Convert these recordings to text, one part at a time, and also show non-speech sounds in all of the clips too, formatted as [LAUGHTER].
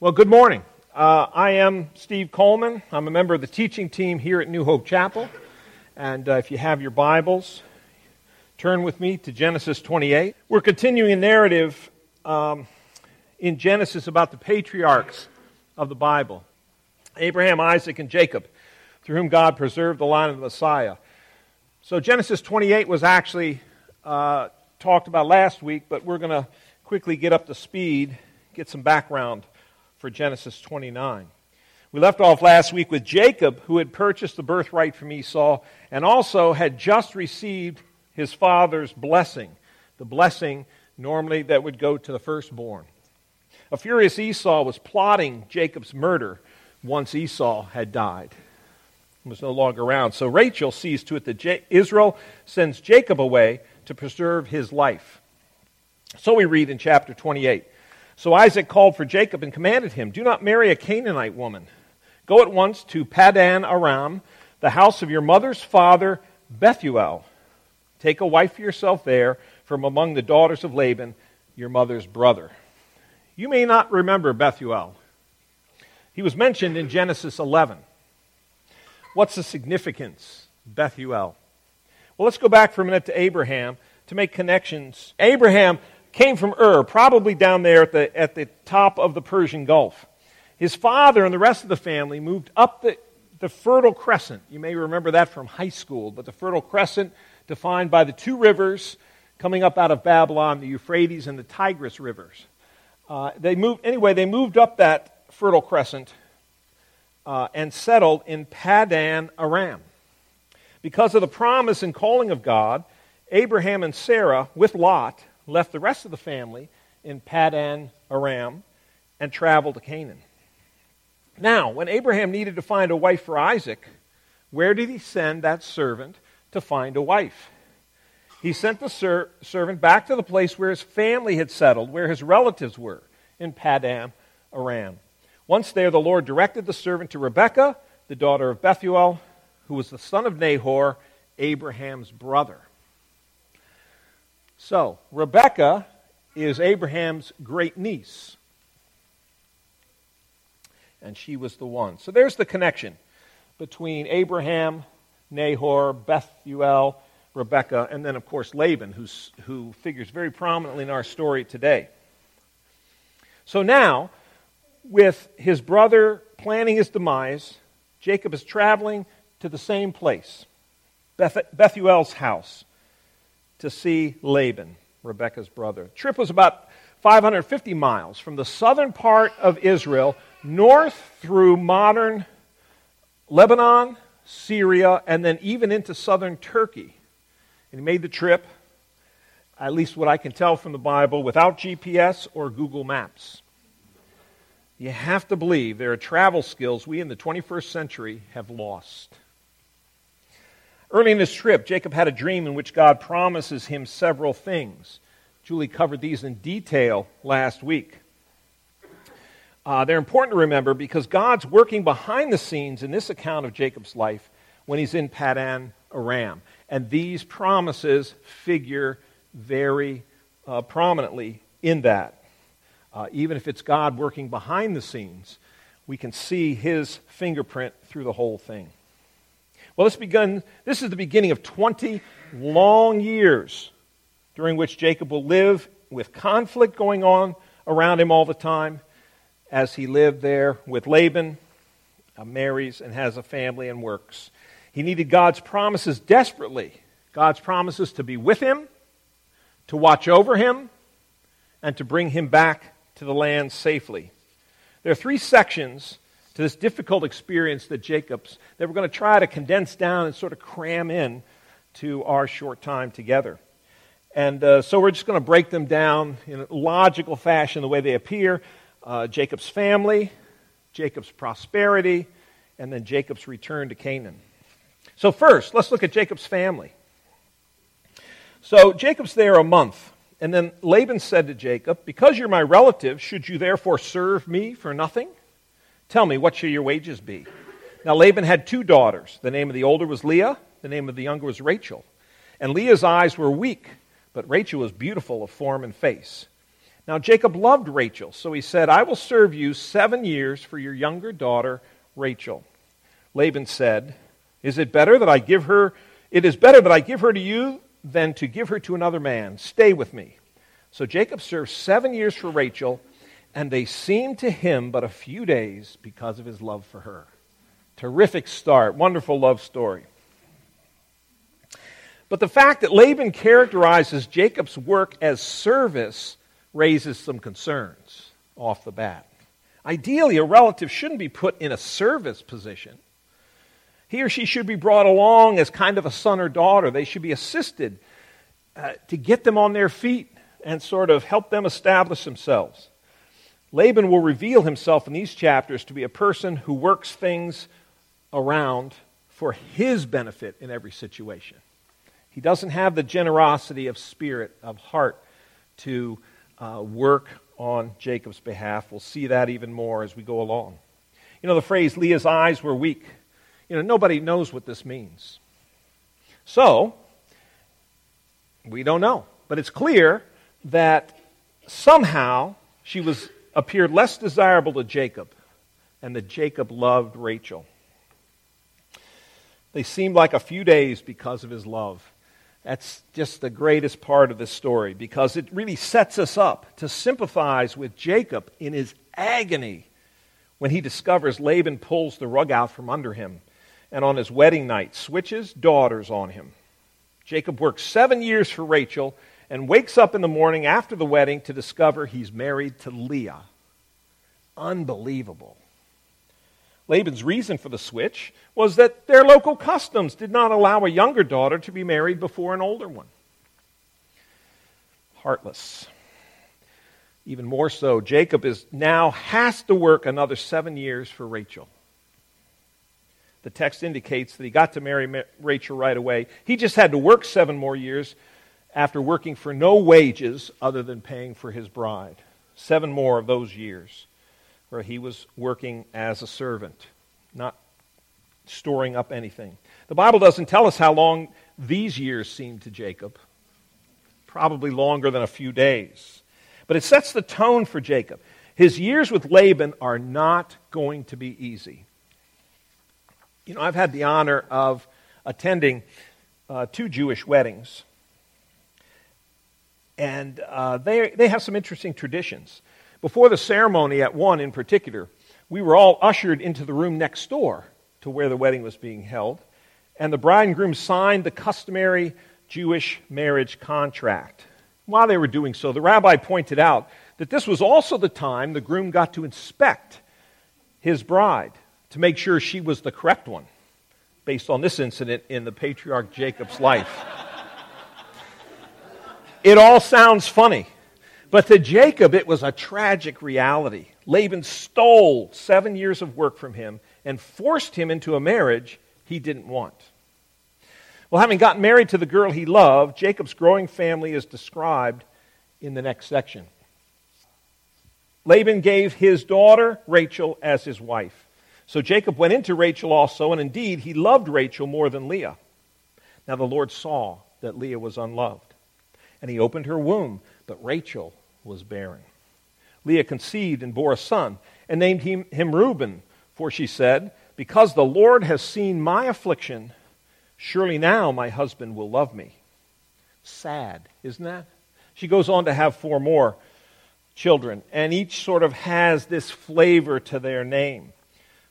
Well, good morning. Uh, I am Steve Coleman. I'm a member of the teaching team here at New Hope Chapel. And uh, if you have your Bibles, turn with me to Genesis 28. We're continuing a narrative um, in Genesis about the patriarchs of the Bible Abraham, Isaac, and Jacob, through whom God preserved the line of the Messiah. So, Genesis 28 was actually uh, talked about last week, but we're going to quickly get up to speed, get some background for Genesis 29. We left off last week with Jacob, who had purchased the birthright from Esau and also had just received his father's blessing, the blessing normally that would go to the firstborn. A furious Esau was plotting Jacob's murder once Esau had died and was no longer around. So Rachel sees to it that J- Israel sends Jacob away to preserve his life. So we read in chapter 28. So Isaac called for Jacob and commanded him, Do not marry a Canaanite woman. Go at once to Padan Aram, the house of your mother's father, Bethuel. Take a wife for yourself there from among the daughters of Laban, your mother's brother. You may not remember Bethuel. He was mentioned in Genesis 11. What's the significance? Bethuel. Well, let's go back for a minute to Abraham to make connections. Abraham came from Ur, probably down there at the, at the top of the Persian Gulf. His father and the rest of the family moved up the, the Fertile Crescent. You may remember that from high school, but the Fertile Crescent, defined by the two rivers coming up out of Babylon, the Euphrates and the Tigris rivers. Uh, they moved, anyway, they moved up that Fertile Crescent uh, and settled in Padan Aram. Because of the promise and calling of God, Abraham and Sarah, with Lot, left the rest of the family in Padan Aram and traveled to Canaan. Now, when Abraham needed to find a wife for Isaac, where did he send that servant to find a wife? He sent the ser- servant back to the place where his family had settled, where his relatives were, in Padan Aram. Once there, the Lord directed the servant to Rebekah, the daughter of Bethuel, who was the son of Nahor, Abraham's brother. So, Rebekah is Abraham's great niece. And she was the one. So there's the connection between Abraham, Nahor, Bethuel, Rebekah, and then, of course, Laban, who's, who figures very prominently in our story today. So now, with his brother planning his demise, Jacob is traveling to the same place, Beth- Bethuel's house to see Laban, Rebekah's brother. The trip was about 550 miles from the southern part of Israel north through modern Lebanon, Syria, and then even into southern Turkey. And he made the trip, at least what I can tell from the Bible, without GPS or Google Maps. You have to believe there are travel skills we in the 21st century have lost. Early in this trip, Jacob had a dream in which God promises him several things. Julie covered these in detail last week. Uh, they're important to remember because God's working behind the scenes in this account of Jacob's life when he's in Padan Aram. And these promises figure very uh, prominently in that. Uh, even if it's God working behind the scenes, we can see his fingerprint through the whole thing. Well, this, begun, this is the beginning of 20 long years during which Jacob will live with conflict going on around him all the time as he lived there with Laban, uh, marries, and has a family and works. He needed God's promises desperately God's promises to be with him, to watch over him, and to bring him back to the land safely. There are three sections to this difficult experience that Jacob's, that we're going to try to condense down and sort of cram in to our short time together. And uh, so we're just going to break them down in a logical fashion, the way they appear uh, Jacob's family, Jacob's prosperity, and then Jacob's return to Canaan. So, first, let's look at Jacob's family. So, Jacob's there a month. And then Laban said to Jacob, Because you're my relative, should you therefore serve me for nothing? Tell me, what shall your wages be? Now, Laban had two daughters. The name of the older was Leah, the name of the younger was Rachel. And Leah's eyes were weak, but Rachel was beautiful of form and face. Now, Jacob loved Rachel, so he said, I will serve you seven years for your younger daughter, Rachel. Laban said, Is it better that I give her, it is better that I give her to you than to give her to another man. Stay with me. So Jacob served seven years for Rachel, and they seemed to him but a few days because of his love for her. Terrific start. Wonderful love story. But the fact that Laban characterizes Jacob's work as service raises some concerns off the bat. Ideally, a relative shouldn't be put in a service position. He or she should be brought along as kind of a son or daughter. They should be assisted uh, to get them on their feet and sort of help them establish themselves. Laban will reveal himself in these chapters to be a person who works things around for his benefit in every situation. He doesn't have the generosity of spirit, of heart, to uh, work on Jacob's behalf. We'll see that even more as we go along. You know, the phrase, Leah's eyes were weak. You know, nobody knows what this means. So, we don't know. But it's clear that somehow she was appeared less desirable to Jacob, and that Jacob loved Rachel. They seemed like a few days because of his love. That's just the greatest part of this story because it really sets us up to sympathize with Jacob in his agony when he discovers Laban pulls the rug out from under him and on his wedding night switches daughters on him. Jacob works seven years for Rachel and wakes up in the morning after the wedding to discover he's married to Leah. Unbelievable. Laban's reason for the switch was that their local customs did not allow a younger daughter to be married before an older one. Heartless. Even more so, Jacob is now has to work another seven years for Rachel. The text indicates that he got to marry Rachel right away. He just had to work seven more years after working for no wages other than paying for his bride. Seven more of those years where he was working as a servant, not storing up anything. The Bible doesn't tell us how long these years seemed to Jacob. Probably longer than a few days. But it sets the tone for Jacob. His years with Laban are not going to be easy. You know, I've had the honor of attending uh, two Jewish weddings. And uh, they, they have some interesting traditions. Before the ceremony at one in particular, we were all ushered into the room next door to where the wedding was being held, and the bride and groom signed the customary Jewish marriage contract. While they were doing so, the rabbi pointed out that this was also the time the groom got to inspect his bride to make sure she was the correct one, based on this incident in the patriarch Jacob's life. It all sounds funny. But to Jacob, it was a tragic reality. Laban stole seven years of work from him and forced him into a marriage he didn't want. Well, having gotten married to the girl he loved, Jacob's growing family is described in the next section. Laban gave his daughter Rachel as his wife. So Jacob went into Rachel also, and indeed he loved Rachel more than Leah. Now the Lord saw that Leah was unloved, and he opened her womb, but Rachel was barren. Leah conceived and bore a son, and named him, him Reuben, for she said, Because the Lord has seen my affliction, surely now my husband will love me. Sad, isn't that? She goes on to have four more children, and each sort of has this flavor to their name.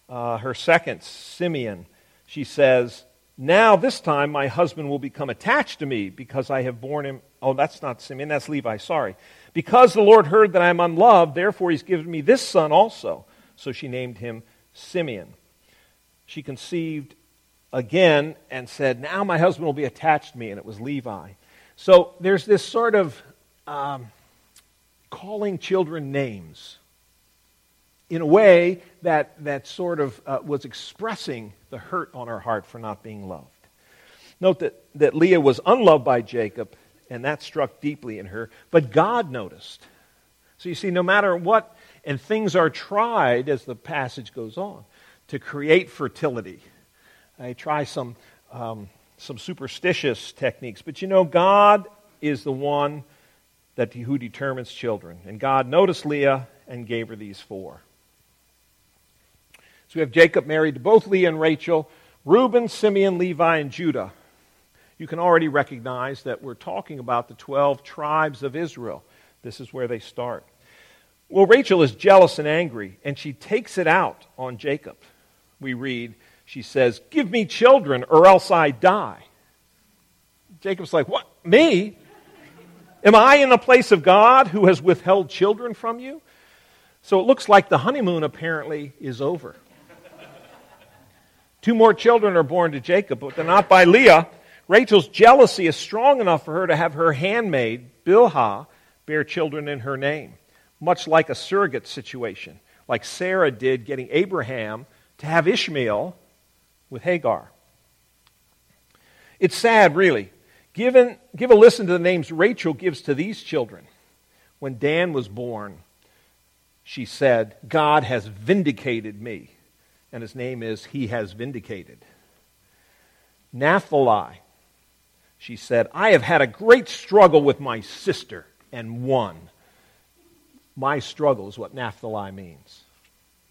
Uh, her second, Simeon, she says, Now this time my husband will become attached to me because I have borne him. Oh, that's not Simeon, that's Levi, sorry. Because the Lord heard that I am unloved, therefore he's given me this son also. So she named him Simeon. She conceived again and said, Now my husband will be attached to me, and it was Levi. So there's this sort of um, calling children names in a way that, that sort of uh, was expressing the hurt on her heart for not being loved. Note that, that Leah was unloved by Jacob and that struck deeply in her. But God noticed. So you see, no matter what, and things are tried as the passage goes on to create fertility. I try some, um, some superstitious techniques, but you know, God is the one that who determines children. And God noticed Leah and gave her these four. So we have Jacob married to both Leah and Rachel, Reuben, Simeon, Levi, and Judah. You can already recognize that we're talking about the 12 tribes of Israel. This is where they start. Well, Rachel is jealous and angry, and she takes it out on Jacob. We read, she says, Give me children, or else I die. Jacob's like, What? Me? Am I in the place of God who has withheld children from you? So it looks like the honeymoon apparently is over. Two more children are born to Jacob, but they're not by Leah. Rachel's jealousy is strong enough for her to have her handmaid, Bilhah, bear children in her name, much like a surrogate situation, like Sarah did getting Abraham to have Ishmael with Hagar. It's sad, really. Given, give a listen to the names Rachel gives to these children. When Dan was born, she said, God has vindicated me and his name is He Has Vindicated. Naphtali, she said, I have had a great struggle with my sister and won. My struggle is what Naphtali means.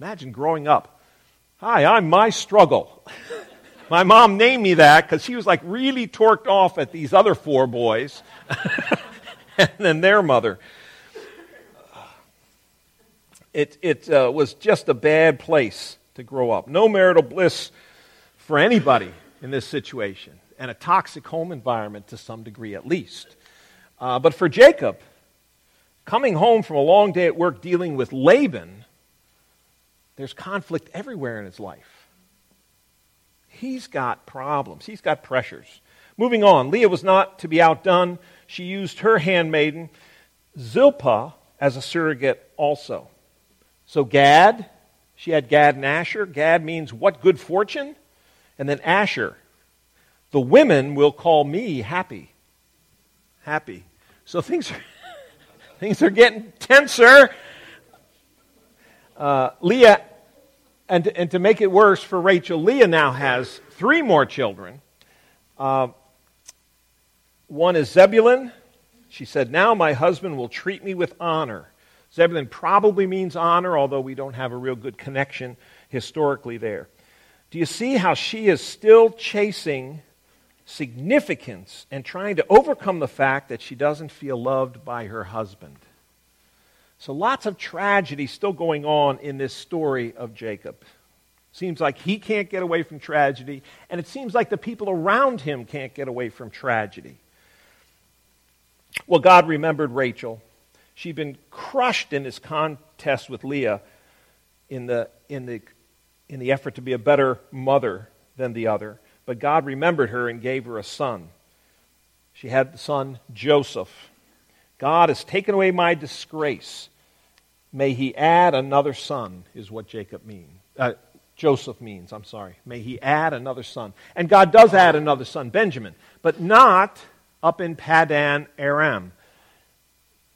Imagine growing up. Hi, I'm my struggle. [LAUGHS] my mom named me that because she was like really torqued off at these other four boys [LAUGHS] and then their mother. It, it uh, was just a bad place to grow up. No marital bliss for anybody in this situation, and a toxic home environment to some degree at least. Uh, but for Jacob, coming home from a long day at work dealing with Laban, there's conflict everywhere in his life. He's got problems, he's got pressures. Moving on, Leah was not to be outdone. She used her handmaiden, Zilpah, as a surrogate also. So Gad she had Gad and Asher. Gad means what good fortune? And then Asher. The women will call me happy. Happy. So things are, [LAUGHS] things are getting tenser. Uh, Leah, and, and to make it worse for Rachel, Leah now has three more children. Uh, one is Zebulun. She said, Now my husband will treat me with honor. Zebulun probably means honor, although we don't have a real good connection historically there. Do you see how she is still chasing significance and trying to overcome the fact that she doesn't feel loved by her husband? So, lots of tragedy still going on in this story of Jacob. Seems like he can't get away from tragedy, and it seems like the people around him can't get away from tragedy. Well, God remembered Rachel She'd been crushed in this contest with Leah in the, in the, in the effort to be a better mother than the other. But God remembered her and gave her a son. She had the son Joseph. God has taken away my disgrace. May he add another son, is what Jacob means. Uh, Joseph means, I'm sorry. May he add another son. And God does add another son, Benjamin, but not up in Padan Aram.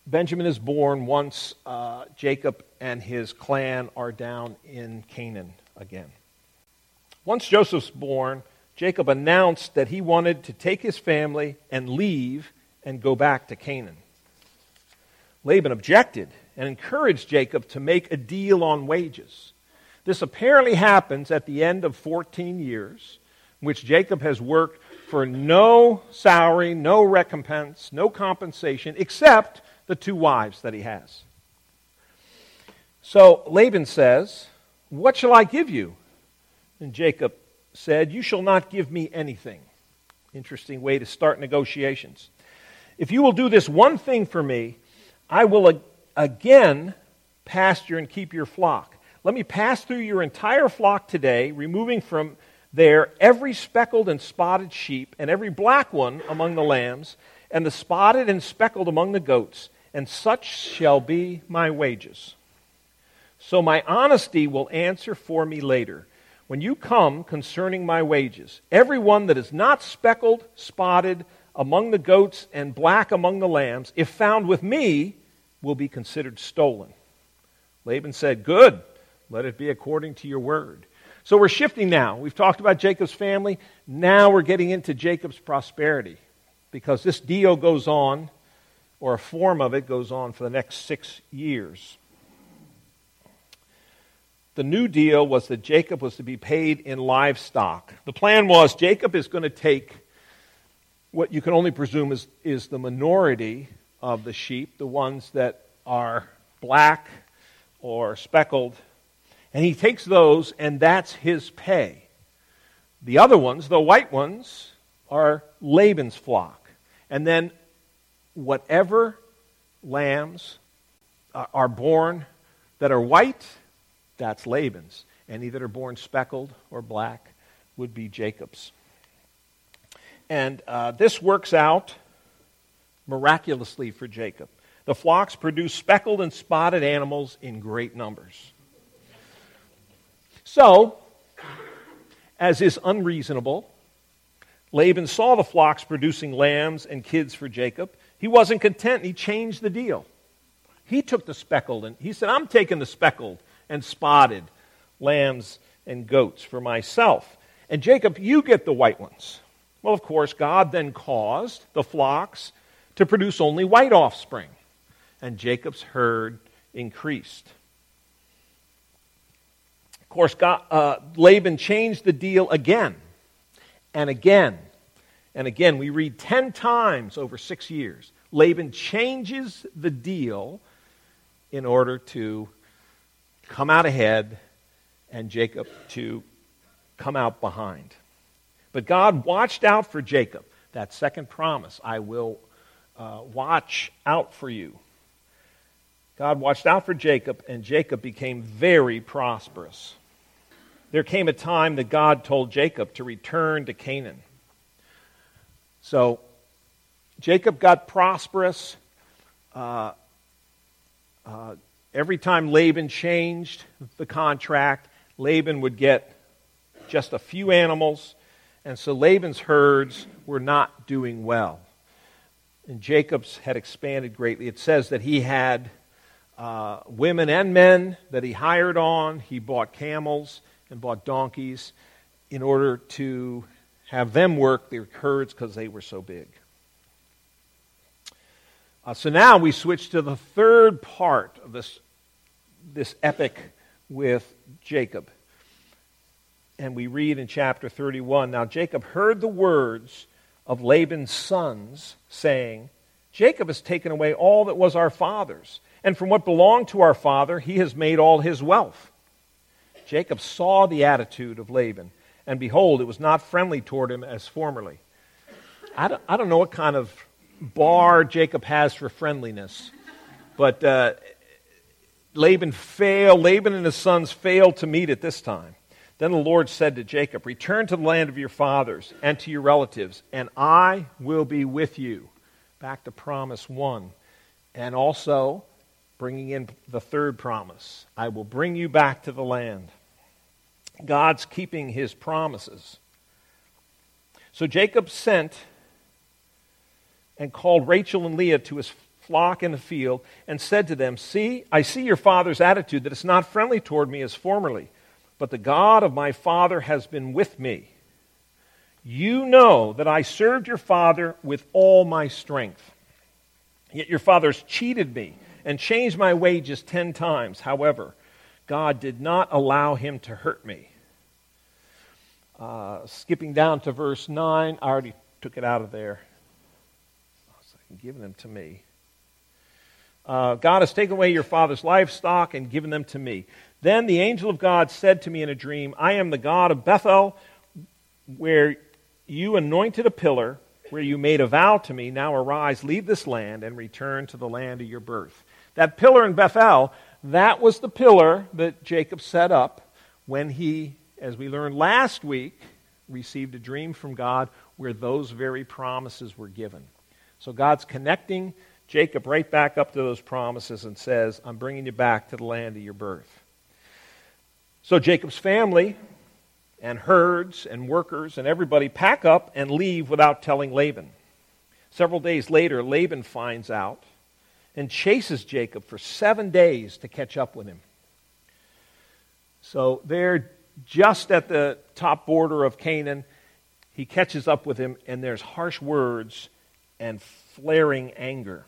Benjamin is born once uh, Jacob and his clan are down in Canaan again. Once Joseph's born, Jacob announced that he wanted to take his family and leave and go back to Canaan. Laban objected and encouraged Jacob to make a deal on wages. This apparently happens at the end of 14 years, which Jacob has worked for no salary, no recompense, no compensation, except the two wives that he has. So Laban says, What shall I give you? And Jacob said, You shall not give me anything. Interesting way to start negotiations. If you will do this one thing for me, I will again pasture and keep your flock. Let me pass through your entire flock today, removing from there every speckled and spotted sheep, and every black one among the lambs, and the spotted and speckled among the goats and such shall be my wages. So my honesty will answer for me later. When you come concerning my wages, every one that is not speckled, spotted among the goats, and black among the lambs, if found with me, will be considered stolen. Laban said, Good, let it be according to your word. So we're shifting now. We've talked about Jacob's family. Now we're getting into Jacob's prosperity because this deal goes on or a form of it goes on for the next six years. The new deal was that Jacob was to be paid in livestock. The plan was Jacob is going to take what you can only presume is, is the minority of the sheep, the ones that are black or speckled, and he takes those, and that's his pay. The other ones, the white ones, are Laban's flock. And then whatever lambs are born that are white, that's Laban's. Any that are born speckled or black would be Jacob's. And uh, this works out miraculously for Jacob. The flocks produce speckled and spotted animals in great numbers. So, as is unreasonable, Laban saw the flocks producing lambs and kids for Jacob. He wasn't content. He changed the deal. He took the speckled and he said, I'm taking the speckled and spotted lambs and goats for myself. And Jacob, you get the white ones. Well, of course, God then caused the flocks to produce only white offspring, and Jacob's herd increased. Of course, God, uh, Laban changed the deal again and again and again. We read 10 times over six years. Laban changes the deal in order to come out ahead and Jacob to come out behind. But God watched out for Jacob. That second promise, I will uh, watch out for you. God watched out for Jacob, and Jacob became very prosperous. There came a time that God told Jacob to return to Canaan. So Jacob got prosperous. Uh, uh, every time Laban changed the contract, Laban would get just a few animals and so Laban's herds were not doing well. And Jacob's had expanded greatly. It says that he had uh, women and men that he hired on. He bought camels and bought donkeys in order to have them work their herds because they were so big. Uh, so now we switch to the third part of this, this epic with Jacob and we read in chapter 31 Now Jacob heard the words of Laban's sons, saying, Jacob has taken away all that was our father's, and from what belonged to our father, he has made all his wealth. Jacob saw the attitude of Laban, and behold, it was not friendly toward him as formerly. I don't, I don't know what kind of bar Jacob has for friendliness, but uh, Laban failed, Laban and his sons failed to meet at this time. Then the Lord said to Jacob, Return to the land of your fathers and to your relatives, and I will be with you. Back to promise one. And also, bringing in the third promise I will bring you back to the land. God's keeping his promises. So Jacob sent and called Rachel and Leah to his flock in the field and said to them, See, I see your father's attitude, that it's not friendly toward me as formerly but the God of my father has been with me. You know that I served your father with all my strength. Yet your father's cheated me and changed my wages ten times. However, God did not allow him to hurt me. Uh, skipping down to verse 9, I already took it out of there. So given them to me. Uh, God has taken away your father's livestock and given them to me. Then the angel of God said to me in a dream, I am the God of Bethel, where you anointed a pillar, where you made a vow to me. Now arise, leave this land, and return to the land of your birth. That pillar in Bethel, that was the pillar that Jacob set up when he, as we learned last week, received a dream from God where those very promises were given. So God's connecting Jacob right back up to those promises and says, I'm bringing you back to the land of your birth. So Jacob's family and herds and workers and everybody pack up and leave without telling Laban. Several days later, Laban finds out and chases Jacob for seven days to catch up with him. So they're just at the top border of Canaan. He catches up with him, and there's harsh words and flaring anger.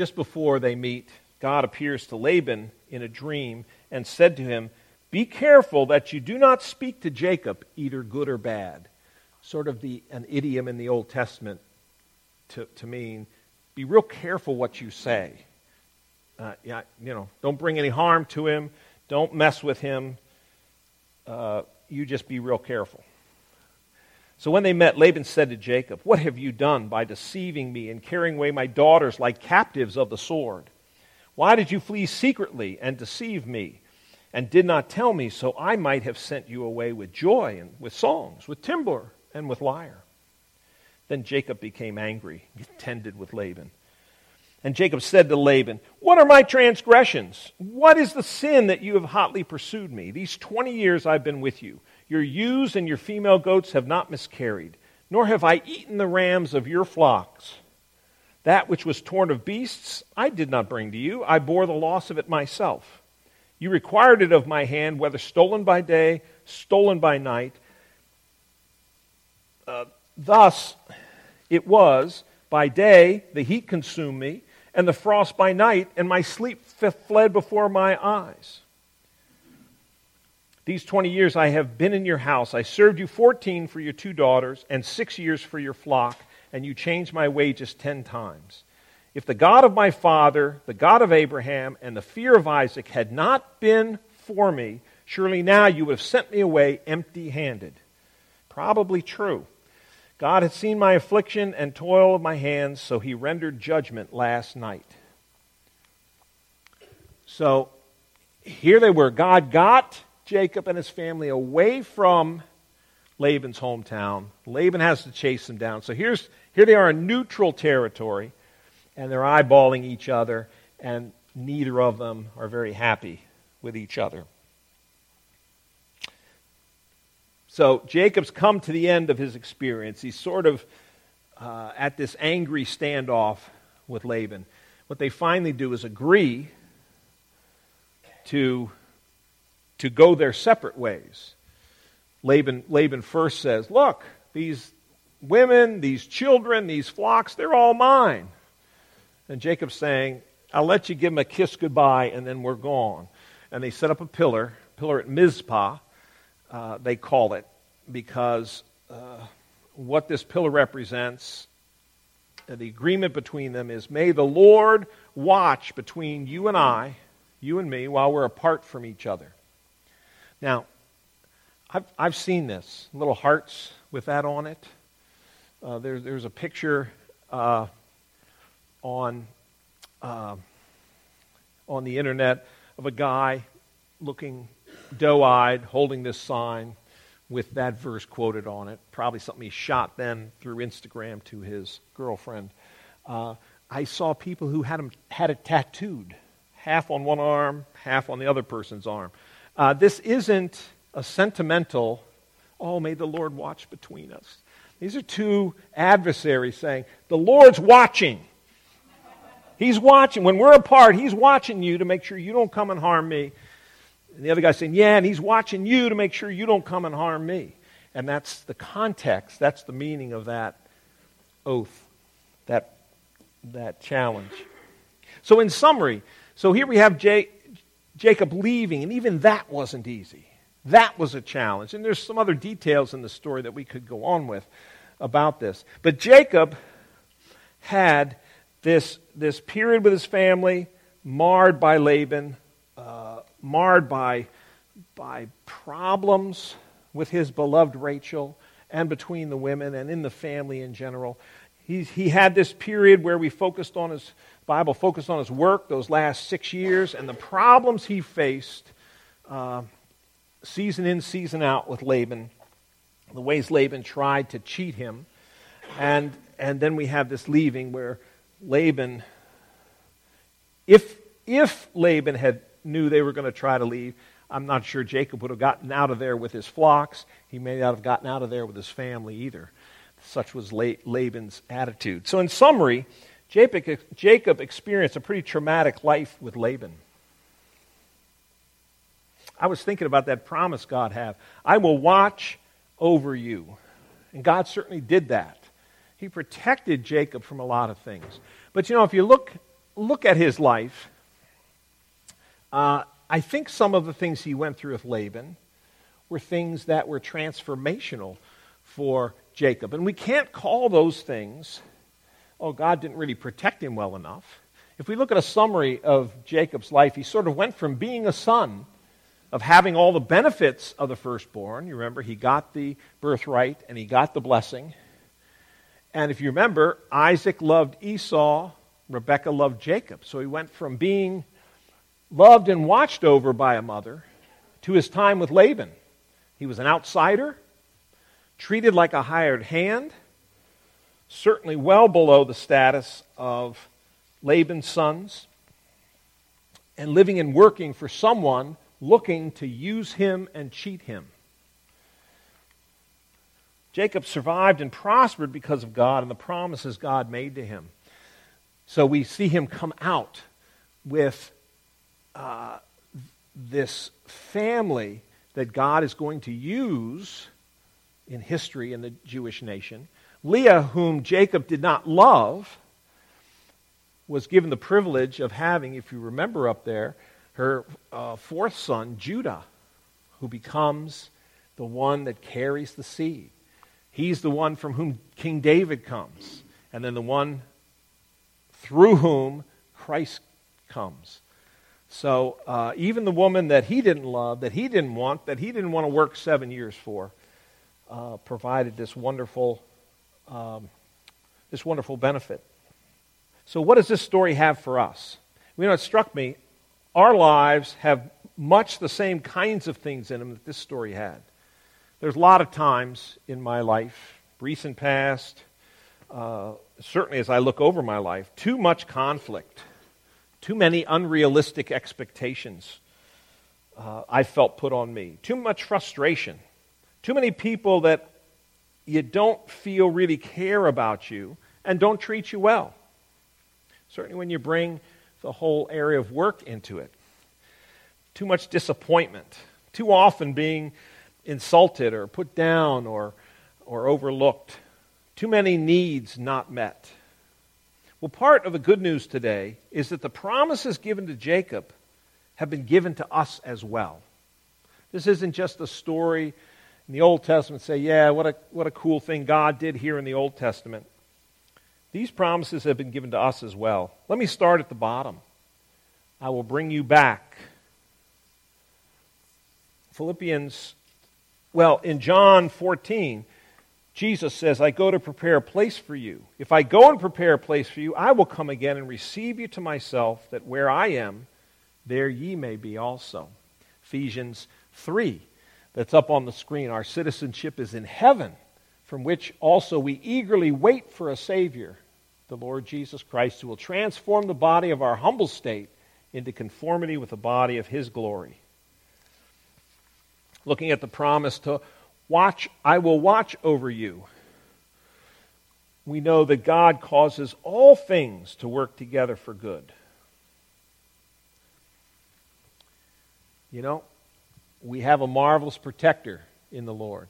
just before they meet, God appears to Laban in a dream and said to him, Be careful that you do not speak to Jacob, either good or bad. Sort of the, an idiom in the Old Testament to, to mean, be real careful what you say. Uh, yeah, you know, don't bring any harm to him. Don't mess with him. Uh, you just be real careful. So when they met, Laban said to Jacob, What have you done by deceiving me and carrying away my daughters like captives of the sword? Why did you flee secretly and deceive me and did not tell me so I might have sent you away with joy and with songs, with timbrel and with lyre? Then Jacob became angry, [LAUGHS] contended with Laban. And Jacob said to Laban, What are my transgressions? What is the sin that you have hotly pursued me? These twenty years I've been with you. Your ewes and your female goats have not miscarried, nor have I eaten the rams of your flocks. That which was torn of beasts, I did not bring to you. I bore the loss of it myself. You required it of my hand, whether stolen by day, stolen by night. Uh, thus it was by day the heat consumed me, and the frost by night, and my sleep fled before my eyes. These 20 years I have been in your house. I served you 14 for your two daughters and six years for your flock, and you changed my wages 10 times. If the God of my father, the God of Abraham, and the fear of Isaac had not been for me, surely now you would have sent me away empty handed. Probably true. God had seen my affliction and toil of my hands, so he rendered judgment last night. So here they were. God got Jacob and his family away from Laban's hometown. Laban has to chase them down. So here's, here they are in neutral territory, and they're eyeballing each other, and neither of them are very happy with each other. So Jacob's come to the end of his experience. He's sort of uh, at this angry standoff with Laban. What they finally do is agree to to go their separate ways. Laban, Laban first says, Look, these women, these children, these flocks, they're all mine. And Jacob's saying, I'll let you give them a kiss goodbye and then we're gone. And they set up a pillar, pillar at Mizpah, uh, they call it, because uh, what this pillar represents, uh, the agreement between them is, May the Lord watch between you and I, you and me, while we're apart from each other. Now, I've, I've seen this, little hearts with that on it. Uh, there, there's a picture uh, on, uh, on the internet of a guy looking doe eyed, holding this sign with that verse quoted on it. Probably something he shot then through Instagram to his girlfriend. Uh, I saw people who had, him, had it tattooed, half on one arm, half on the other person's arm. Uh, this isn't a sentimental, oh, may the Lord watch between us. These are two adversaries saying, the Lord's watching. He's watching. When we're apart, He's watching you to make sure you don't come and harm me. And the other guy's saying, yeah, and He's watching you to make sure you don't come and harm me. And that's the context, that's the meaning of that oath, that, that challenge. So, in summary, so here we have Jake. Jacob leaving, and even that wasn't easy. That was a challenge. And there's some other details in the story that we could go on with about this. But Jacob had this, this period with his family marred by Laban, uh, marred by, by problems with his beloved Rachel and between the women and in the family in general. He, he had this period where we focused on his Bible focused on his work those last six years and the problems he faced uh, season in, season out with Laban, the ways Laban tried to cheat him. And, and then we have this leaving where Laban, if, if Laban had knew they were going to try to leave, I'm not sure Jacob would have gotten out of there with his flocks. He may not have gotten out of there with his family either. Such was Laban's attitude. So, in summary, Jacob experienced a pretty traumatic life with Laban. I was thinking about that promise God had. I will watch over you. And God certainly did that. He protected Jacob from a lot of things. But you know, if you look look at his life, uh, I think some of the things he went through with Laban were things that were transformational for Jacob. And we can't call those things, oh, God didn't really protect him well enough. If we look at a summary of Jacob's life, he sort of went from being a son, of having all the benefits of the firstborn. You remember, he got the birthright and he got the blessing. And if you remember, Isaac loved Esau, Rebekah loved Jacob. So he went from being loved and watched over by a mother to his time with Laban. He was an outsider, treated like a hired hand, certainly well below the status of Laban's sons, and living and working for someone looking to use him and cheat him. Jacob survived and prospered because of God and the promises God made to him. So we see him come out with this family that God is going to use in history in the Jewish nation. Leah, whom Jacob did not love, was given the privilege of having, if you remember up there, her uh, fourth son, Judah, who becomes the one that carries the seed. He's the one from whom King David comes, and then the one through whom Christ comes. So uh, even the woman that he didn't love, that he didn't want, that he didn't want to work seven years for, uh, provided this wonderful, um, this wonderful benefit. So what does this story have for us? You know, it struck me. Our lives have much the same kinds of things in them that this story had. There's a lot of times in my life, recent past, uh, certainly as I look over my life, too much conflict too many unrealistic expectations uh, I felt put on me. Too much frustration. Too many people that you don't feel really care about you and don't treat you well. Certainly when you bring the whole area of work into it. Too much disappointment. Too often being insulted or put down or, or overlooked. Too many needs not met. Well, part of the good news today is that the promises given to Jacob have been given to us as well. This isn't just a story in the Old Testament, say, yeah, what a, what a cool thing God did here in the Old Testament. These promises have been given to us as well. Let me start at the bottom. I will bring you back. Philippians, well, in John 14, Jesus says, I go to prepare a place for you. If I go and prepare a place for you, I will come again and receive you to myself, that where I am, there ye may be also. Ephesians 3, that's up on the screen. Our citizenship is in heaven, from which also we eagerly wait for a Savior, the Lord Jesus Christ, who will transform the body of our humble state into conformity with the body of his glory. Looking at the promise to Watch, I will watch over you. We know that God causes all things to work together for good. You know, we have a marvelous protector in the Lord.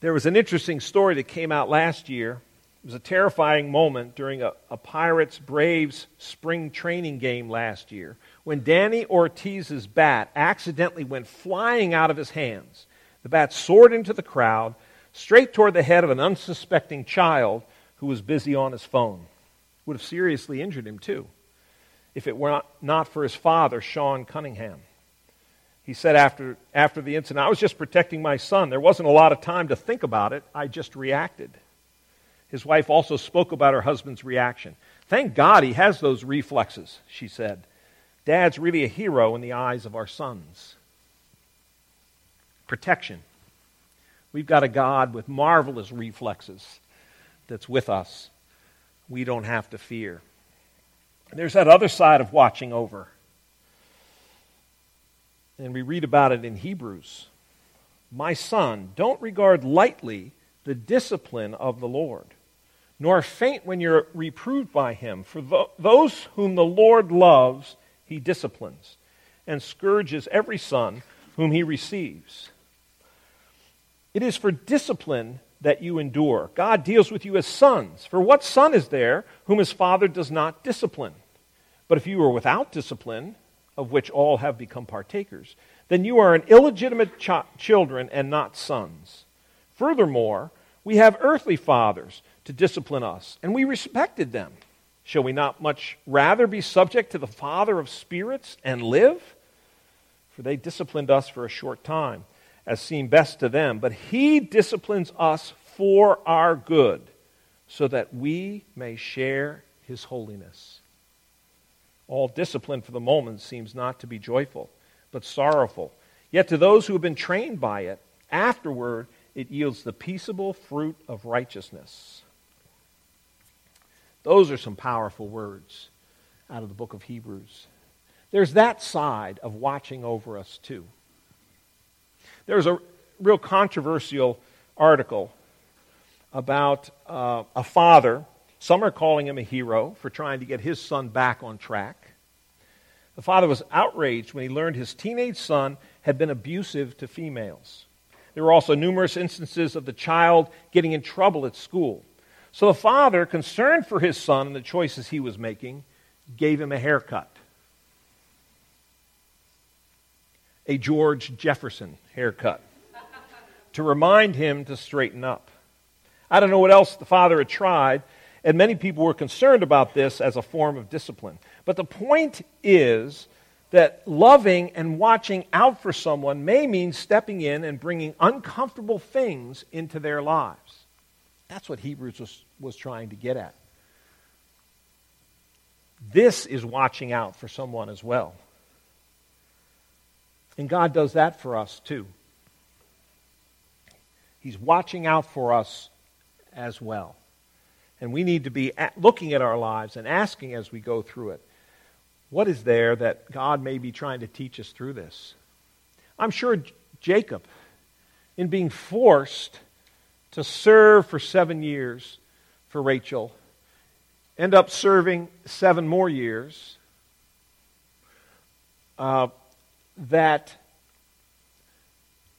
There was an interesting story that came out last year. It was a terrifying moment during a, a Pirates Braves spring training game last year when Danny Ortiz's bat accidentally went flying out of his hands. The bat soared into the crowd, straight toward the head of an unsuspecting child who was busy on his phone. Would have seriously injured him, too, if it were not for his father, Sean Cunningham. He said after, after the incident, I was just protecting my son. There wasn't a lot of time to think about it. I just reacted. His wife also spoke about her husband's reaction. Thank God he has those reflexes, she said. Dad's really a hero in the eyes of our sons protection. We've got a God with marvelous reflexes that's with us. We don't have to fear. There's that other side of watching over. And we read about it in Hebrews. My son, don't regard lightly the discipline of the Lord, nor faint when you're reproved by him. For th- those whom the Lord loves, he disciplines and scourges every son whom he receives. It is for discipline that you endure. God deals with you as sons. For what son is there whom his father does not discipline? But if you are without discipline, of which all have become partakers, then you are an illegitimate ch- children and not sons. Furthermore, we have earthly fathers to discipline us, and we respected them. Shall we not much rather be subject to the Father of spirits and live? For they disciplined us for a short time, as seemed best to them, but He disciplines us for our good, so that we may share His holiness. All discipline for the moment seems not to be joyful, but sorrowful. Yet to those who have been trained by it, afterward it yields the peaceable fruit of righteousness. Those are some powerful words out of the book of Hebrews. There's that side of watching over us, too. There's a real controversial article about uh, a father. Some are calling him a hero for trying to get his son back on track. The father was outraged when he learned his teenage son had been abusive to females. There were also numerous instances of the child getting in trouble at school. So the father, concerned for his son and the choices he was making, gave him a haircut. A George Jefferson haircut to remind him to straighten up. I don't know what else the father had tried, and many people were concerned about this as a form of discipline. But the point is that loving and watching out for someone may mean stepping in and bringing uncomfortable things into their lives. That's what Hebrews was, was trying to get at. This is watching out for someone as well. And God does that for us too. He's watching out for us as well. And we need to be looking at our lives and asking as we go through it, what is there that God may be trying to teach us through this? I'm sure Jacob, in being forced to serve for seven years for Rachel, end up serving seven more years, uh, that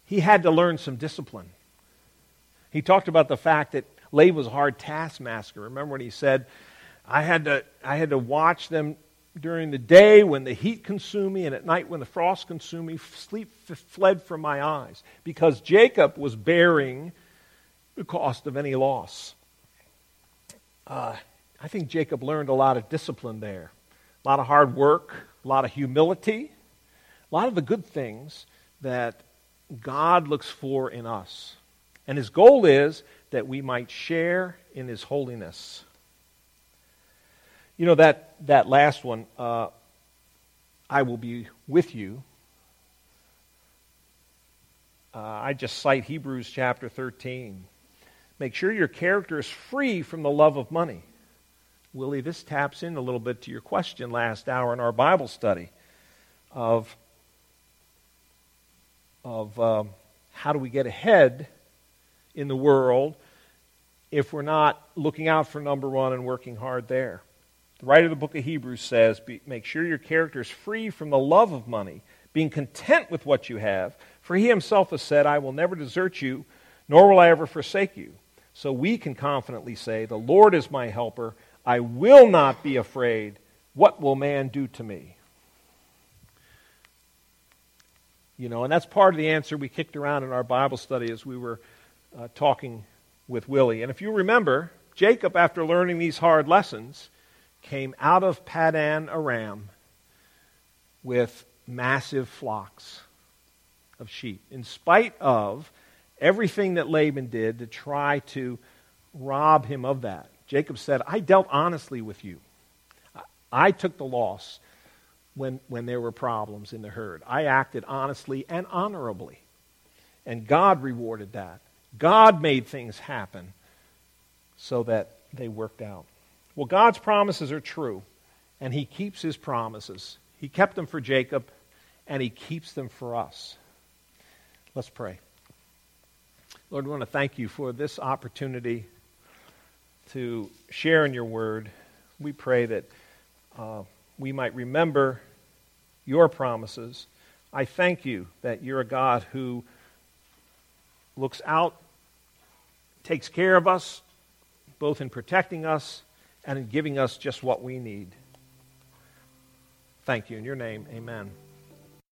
he had to learn some discipline. He talked about the fact that Laban was a hard taskmaster. Remember when he said, I had to, I had to watch them during the day when the heat consumed me, and at night when the frost consumed me, sleep fled from my eyes. Because Jacob was bearing the cost of any loss. Uh, I think Jacob learned a lot of discipline there, a lot of hard work, a lot of humility, a lot of the good things that God looks for in us. And his goal is that we might share in his holiness. You know, that, that last one, uh, I will be with you uh, I just cite Hebrews chapter 13. Make sure your character is free from the love of money. Willie, this taps in a little bit to your question last hour in our Bible study of, of um, how do we get ahead in the world if we're not looking out for number one and working hard there. The writer of the book of Hebrews says, Make sure your character is free from the love of money, being content with what you have, for he himself has said, I will never desert you, nor will I ever forsake you. So we can confidently say, The Lord is my helper. I will not be afraid. What will man do to me? You know, and that's part of the answer we kicked around in our Bible study as we were uh, talking with Willie. And if you remember, Jacob, after learning these hard lessons, came out of Padan Aram with massive flocks of sheep, in spite of everything that Laban did to try to rob him of that. Jacob said, I dealt honestly with you. I took the loss when, when there were problems in the herd. I acted honestly and honorably. And God rewarded that. God made things happen so that they worked out. Well, God's promises are true, and He keeps His promises. He kept them for Jacob, and He keeps them for us. Let's pray. Lord, we want to thank you for this opportunity to share in your word. We pray that uh, we might remember your promises. I thank you that you're a God who looks out, takes care of us, both in protecting us and in giving us just what we need. Thank you. In your name, amen.